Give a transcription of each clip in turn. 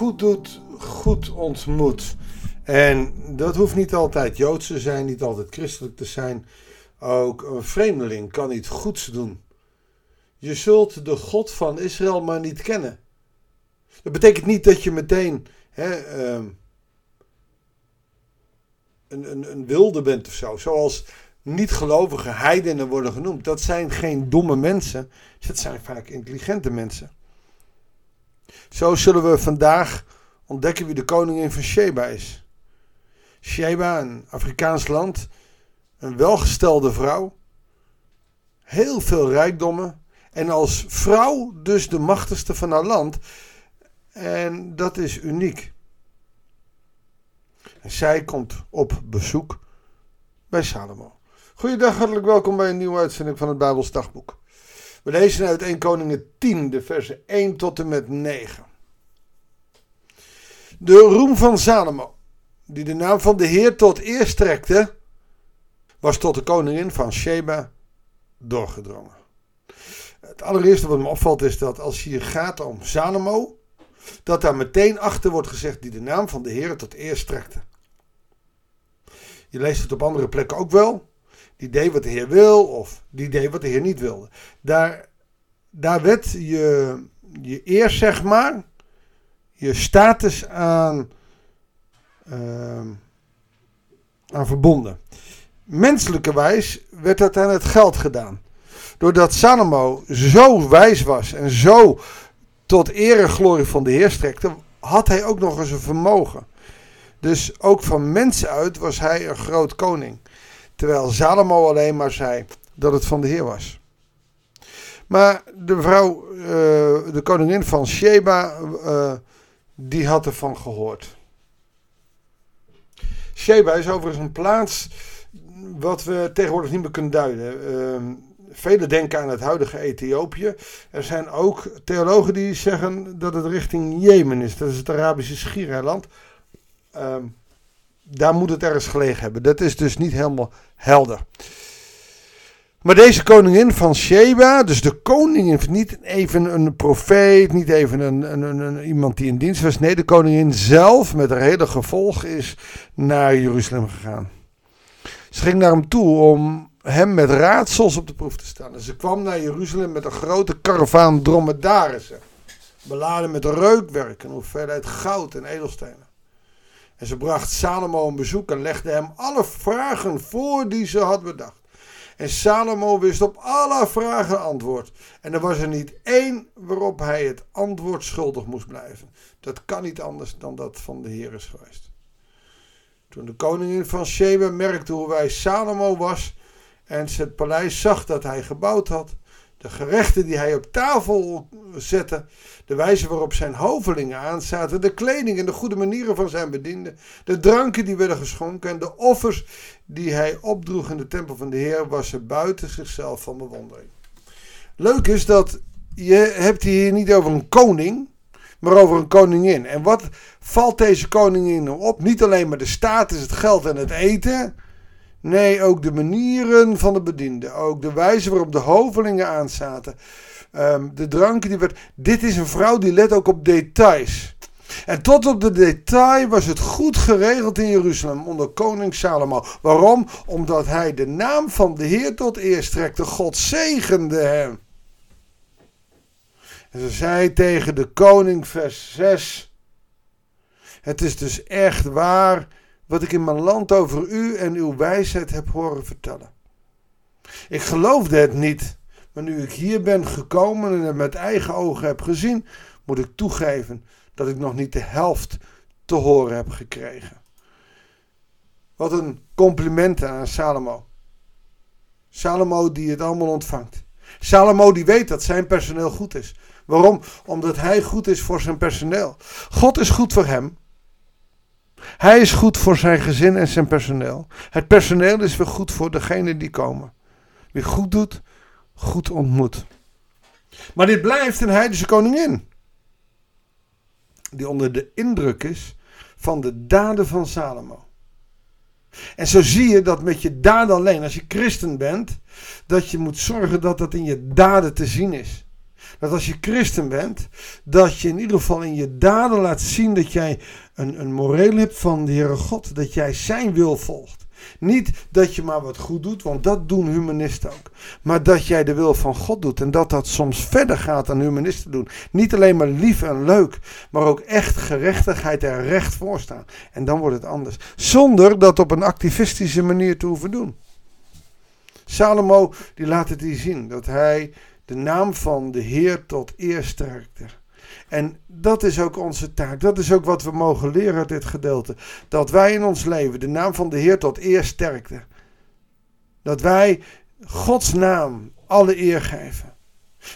goed doet, goed ontmoet. En dat hoeft niet altijd joods te zijn, niet altijd christelijk te zijn. Ook een vreemdeling kan iets goeds doen. Je zult de God van Israël maar niet kennen. Dat betekent niet dat je meteen hè, ehm, een, een, een wilde bent of zo. Zoals niet-gelovige heidenen worden genoemd. Dat zijn geen domme mensen. Dat zijn vaak intelligente mensen. Zo zullen we vandaag ontdekken wie de koningin van Sheba is. Sheba, een Afrikaans land, een welgestelde vrouw, heel veel rijkdommen en als vrouw dus de machtigste van haar land. En dat is uniek. En zij komt op bezoek bij Salomo. Goeiedag, hartelijk welkom bij een nieuwe uitzending van het Bijbels Dagboek. We lezen uit 1 Koningen 10, de versen 1 tot en met 9. De roem van Salomo, die de naam van de Heer tot eer strekte, was tot de koningin van Sheba doorgedrongen. Het allereerste wat me opvalt is dat als hier gaat om Salomo, dat daar meteen achter wordt gezegd die de naam van de Heer tot eer strekte. Je leest het op andere plekken ook wel. Die deed wat de Heer wil of die deed wat de Heer niet wilde. Daar, daar werd je, je eer, zeg maar, je status aan, uh, aan verbonden. Menselijke wijs werd dat aan het geld gedaan. Doordat Salomo zo wijs was en zo tot eer glorie van de Heer strekte, had hij ook nog eens een vermogen. Dus ook van mensen uit was hij een groot koning. Terwijl Salomo alleen maar zei dat het van de Heer was. Maar de vrouw, uh, de koningin van Sheba, uh, die had ervan gehoord. Sheba is overigens een plaats wat we tegenwoordig niet meer kunnen duiden. Uh, Velen denken aan het huidige Ethiopië. Er zijn ook theologen die zeggen dat het richting Jemen is. Dat is het Arabische schiereiland. Ehm, daar moet het ergens gelegen hebben. Dat is dus niet helemaal helder. Maar deze koningin van Sheba, dus de koningin, niet even een profeet, niet even een, een, een, iemand die in dienst was. Nee, de koningin zelf met haar hele gevolg is naar Jeruzalem gegaan. Ze ging naar hem toe om hem met raadsels op de proef te stellen. En ze kwam naar Jeruzalem met een grote karavaan dromedarissen. Beladen met reukwerk en hoeveelheid goud en edelstenen. En ze bracht Salomo een bezoek en legde hem alle vragen voor die ze had bedacht. En Salomo wist op alle vragen antwoord. En er was er niet één waarop hij het antwoord schuldig moest blijven. Dat kan niet anders dan dat van de Heer is. Toen de koningin van Sheba merkte hoe wijs Salomo was en ze het paleis zag dat hij gebouwd had, de gerechten die hij op tafel zette, de wijze waarop zijn hovelingen aanzaten, de kleding en de goede manieren van zijn bedienden, de dranken die werden geschonken en de offers die hij opdroeg in de tempel van de Heer, was ze buiten zichzelf van bewondering. Leuk is dat je hebt hier niet over een koning, maar over een koningin. En wat valt deze koningin nou op? Niet alleen maar de status, het geld en het eten. Nee, ook de manieren van de bedienden. Ook de wijze waarop de hovelingen aanzaten. Um, de dranken die werd. Dit is een vrouw die let ook op details. En tot op de detail was het goed geregeld in Jeruzalem onder koning Salomo. Waarom? Omdat hij de naam van de Heer tot eer strekte. God zegende hem. En ze zei tegen de koning, vers 6. Het is dus echt waar wat ik in mijn land over u en uw wijsheid heb horen vertellen. Ik geloofde het niet, maar nu ik hier ben gekomen en het met eigen ogen heb gezien, moet ik toegeven dat ik nog niet de helft te horen heb gekregen. Wat een compliment aan Salomo. Salomo die het allemaal ontvangt. Salomo die weet dat zijn personeel goed is. Waarom? Omdat hij goed is voor zijn personeel. God is goed voor hem. Hij is goed voor zijn gezin en zijn personeel. Het personeel is weer goed voor degenen die komen. Wie goed doet, goed ontmoet. Maar dit blijft een heidense koningin. Die onder de indruk is van de daden van Salomo. En zo zie je dat met je daden alleen, als je christen bent, dat je moet zorgen dat dat in je daden te zien is. Dat als je christen bent, dat je in ieder geval in je daden laat zien dat jij een, een moreel hebt van de Heere God. Dat jij zijn wil volgt. Niet dat je maar wat goed doet, want dat doen humanisten ook. Maar dat jij de wil van God doet en dat dat soms verder gaat dan humanisten doen. Niet alleen maar lief en leuk, maar ook echt gerechtigheid en recht voorstaan. En dan wordt het anders. Zonder dat op een activistische manier te hoeven doen. Salomo die laat het hier zien dat hij de naam van de Heer tot eer sterkte. En dat is ook onze taak. Dat is ook wat we mogen leren uit dit gedeelte. Dat wij in ons leven de naam van de Heer tot eer sterkte. Dat wij Gods naam alle eer geven.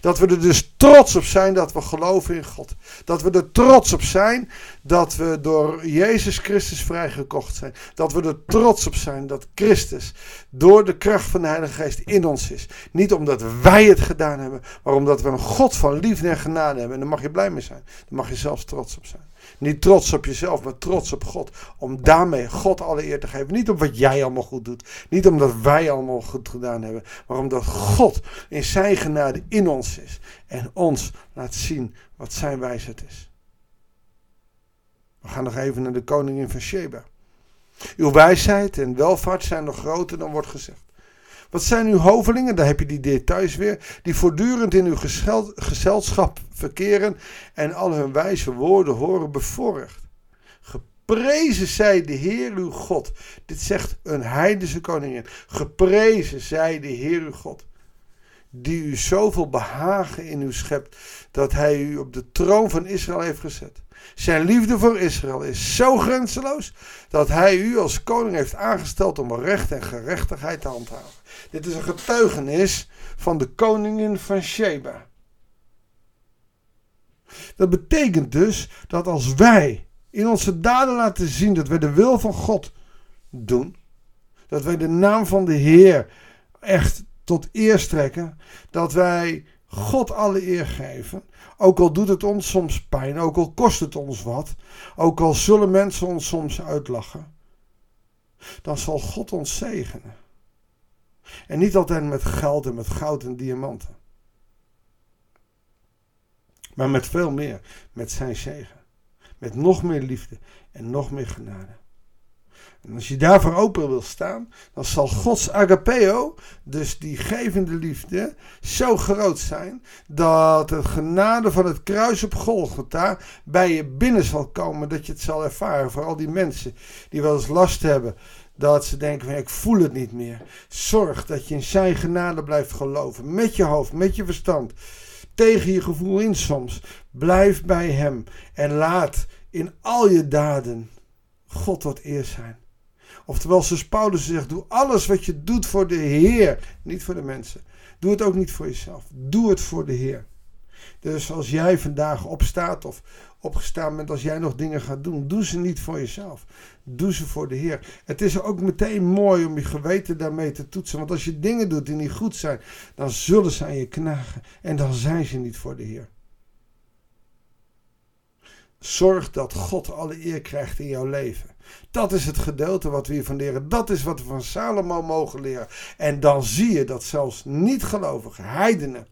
Dat we er dus trots op zijn dat we geloven in God. Dat we er trots op zijn dat we door Jezus Christus vrijgekocht zijn. Dat we er trots op zijn dat Christus door de kracht van de Heilige Geest in ons is. Niet omdat wij het gedaan hebben, maar omdat we een God van liefde en genade hebben. En daar mag je blij mee zijn. Daar mag je zelfs trots op zijn. Niet trots op jezelf, maar trots op God. Om daarmee God alle eer te geven. Niet op wat jij allemaal goed doet. Niet omdat wij allemaal goed gedaan hebben. Maar omdat God in zijn genade in ons is. En ons laat zien wat zijn wijsheid is. We gaan nog even naar de koningin van Sheba. Uw wijsheid en welvaart zijn nog groter dan wordt gezegd. Wat zijn uw hovelingen? Daar heb je die details weer. Die voortdurend in uw gezelschap verkeren en al hun wijze woorden horen bevoorrecht. Geprezen zij de Heer uw God. Dit zegt een heidense koningin. Geprezen zij de Heer uw God. Die u zoveel behagen in u schept. Dat hij u op de troon van Israël heeft gezet. Zijn liefde voor Israël is zo grenzeloos dat hij u als koning heeft aangesteld om recht en gerechtigheid te handhaven. Dit is een getuigenis van de koningin van Sheba. Dat betekent dus dat als wij in onze daden laten zien dat wij de wil van God doen, dat wij de naam van de Heer echt tot eer strekken, dat wij God alle eer geven, ook al doet het ons soms pijn, ook al kost het ons wat, ook al zullen mensen ons soms uitlachen, dan zal God ons zegenen. En niet altijd met geld en met goud en diamanten. Maar met veel meer, met zijn zegen. Met nog meer liefde en nog meer genade. En als je daarvoor open wil staan, dan zal Gods agapeo, dus die gevende liefde, zo groot zijn dat de genade van het kruis op Golgotha bij je binnen zal komen, dat je het zal ervaren. Voor al die mensen die wel eens last hebben, dat ze denken van ik voel het niet meer. Zorg dat je in zijn genade blijft geloven, met je hoofd, met je verstand, tegen je gevoel in soms. Blijf bij hem en laat in al je daden God wat eer zijn. Oftewel, zoals Paulus zegt, doe alles wat je doet voor de Heer, niet voor de mensen. Doe het ook niet voor jezelf. Doe het voor de Heer. Dus als jij vandaag opstaat of opgestaan bent, als jij nog dingen gaat doen, doe ze niet voor jezelf. Doe ze voor de Heer. Het is ook meteen mooi om je geweten daarmee te toetsen. Want als je dingen doet die niet goed zijn, dan zullen ze aan je knagen. En dan zijn ze niet voor de Heer. Zorg dat God alle eer krijgt in jouw leven. Dat is het gedeelte wat we hiervan leren. Dat is wat we van Salomo mogen leren. En dan zie je dat zelfs niet-gelovige heidenen,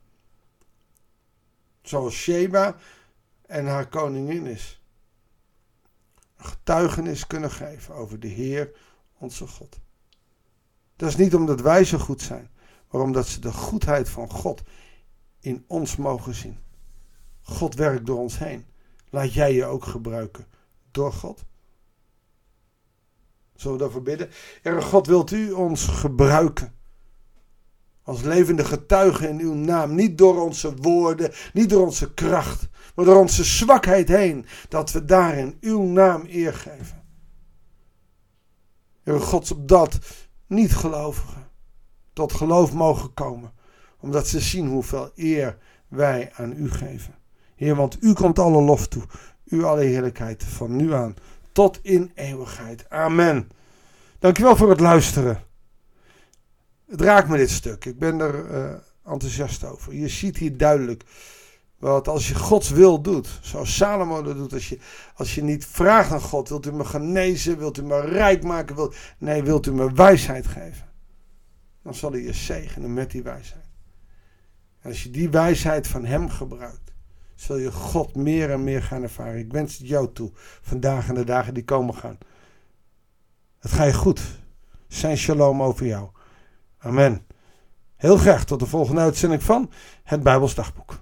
zoals Sheba en haar koningin is, een getuigenis kunnen geven over de Heer, onze God. Dat is niet omdat wij zo goed zijn, maar omdat ze de goedheid van God in ons mogen zien. God werkt door ons heen. Laat jij je ook gebruiken door God. Zullen we daarvoor bidden? Heere God, wilt u ons gebruiken? Als levende getuigen in uw naam. Niet door onze woorden, niet door onze kracht, maar door onze zwakheid heen. Dat we daarin uw naam eer geven. Heere God, opdat niet-gelovigen tot geloof mogen komen. Omdat ze zien hoeveel eer wij aan u geven. Heer, want u komt alle lof toe. U alle heerlijkheid van nu aan tot in eeuwigheid. Amen. Dankjewel voor het luisteren. Het raakt me dit stuk. Ik ben er uh, enthousiast over. Je ziet hier duidelijk wat als je Gods wil doet, zoals Salomo dat doet, als je, als je niet vraagt aan God, wilt u me genezen, wilt u me rijk maken, wilt, nee, wilt u me wijsheid geven. Dan zal hij je zegenen met die wijsheid. En als je die wijsheid van hem gebruikt, zul je God meer en meer gaan ervaren. Ik wens het jou toe, vandaag en de dagen die komen gaan. Het ga je goed. Zijn shalom over jou. Amen. Heel graag tot de volgende uitzending van het Bijbelsdagboek.